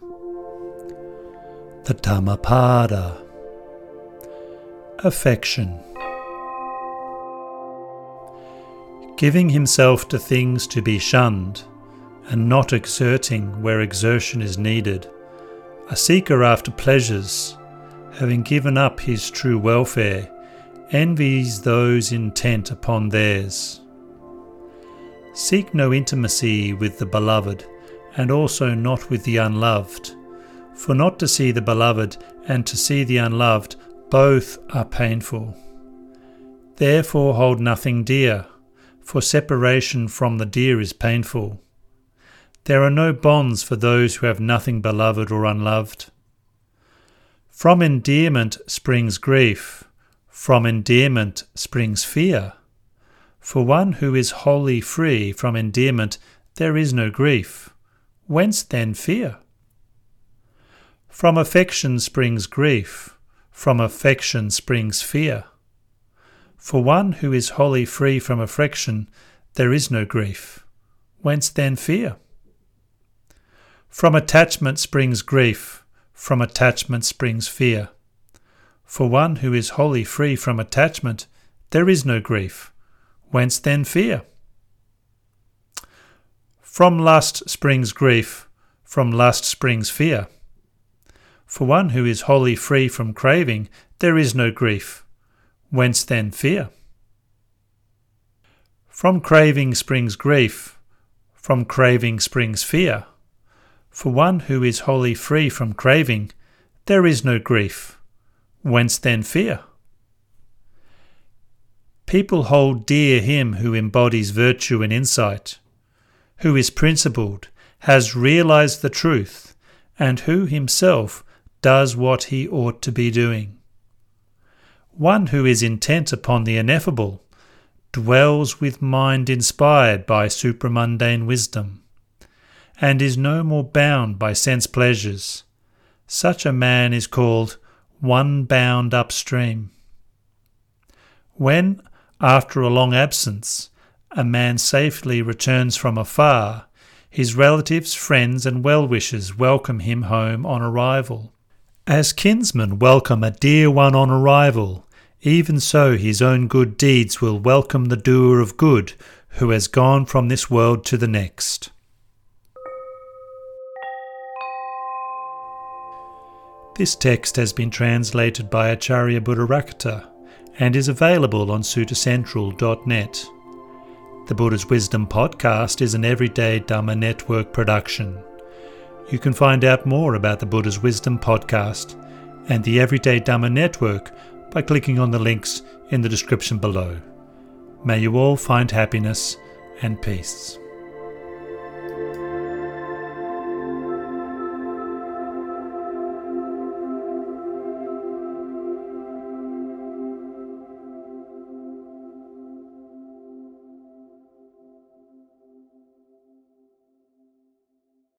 The Dhammapada Affection Giving himself to things to be shunned, and not exerting where exertion is needed, a seeker after pleasures, having given up his true welfare, envies those intent upon theirs. Seek no intimacy with the beloved, and also not with the unloved. For not to see the beloved and to see the unloved, both are painful. Therefore hold nothing dear, for separation from the dear is painful. There are no bonds for those who have nothing beloved or unloved. From endearment springs grief, from endearment springs fear. For one who is wholly free from endearment, there is no grief. Whence then fear? From affection springs grief, from affection springs fear. For one who is wholly free from affection, there is no grief. Whence then fear? From attachment springs grief, from attachment springs fear. For one who is wholly free from attachment, there is no grief. Whence then fear? From lust springs grief, from lust springs fear. For one who is wholly free from craving, there is no grief. Whence then fear? From craving springs grief, from craving springs fear. For one who is wholly free from craving, there is no grief. Whence then fear? People hold dear him who embodies virtue and insight, who is principled, has realized the truth, and who himself does what he ought to be doing. One who is intent upon the ineffable dwells with mind inspired by supramundane wisdom, and is no more bound by sense pleasures. Such a man is called one bound upstream. When, after a long absence, a man safely returns from afar, his relatives, friends, and well wishers welcome him home on arrival. As kinsmen welcome a dear one on arrival, even so his own good deeds will welcome the doer of good who has gone from this world to the next. This text has been translated by Acariya Buddharakkhita and is available on suttacentral.net. The Buddha's Wisdom podcast is an everyday Dhamma network production. You can find out more about the Buddha's Wisdom podcast and the Everyday Dhamma network by clicking on the links in the description below. May you all find happiness and peace.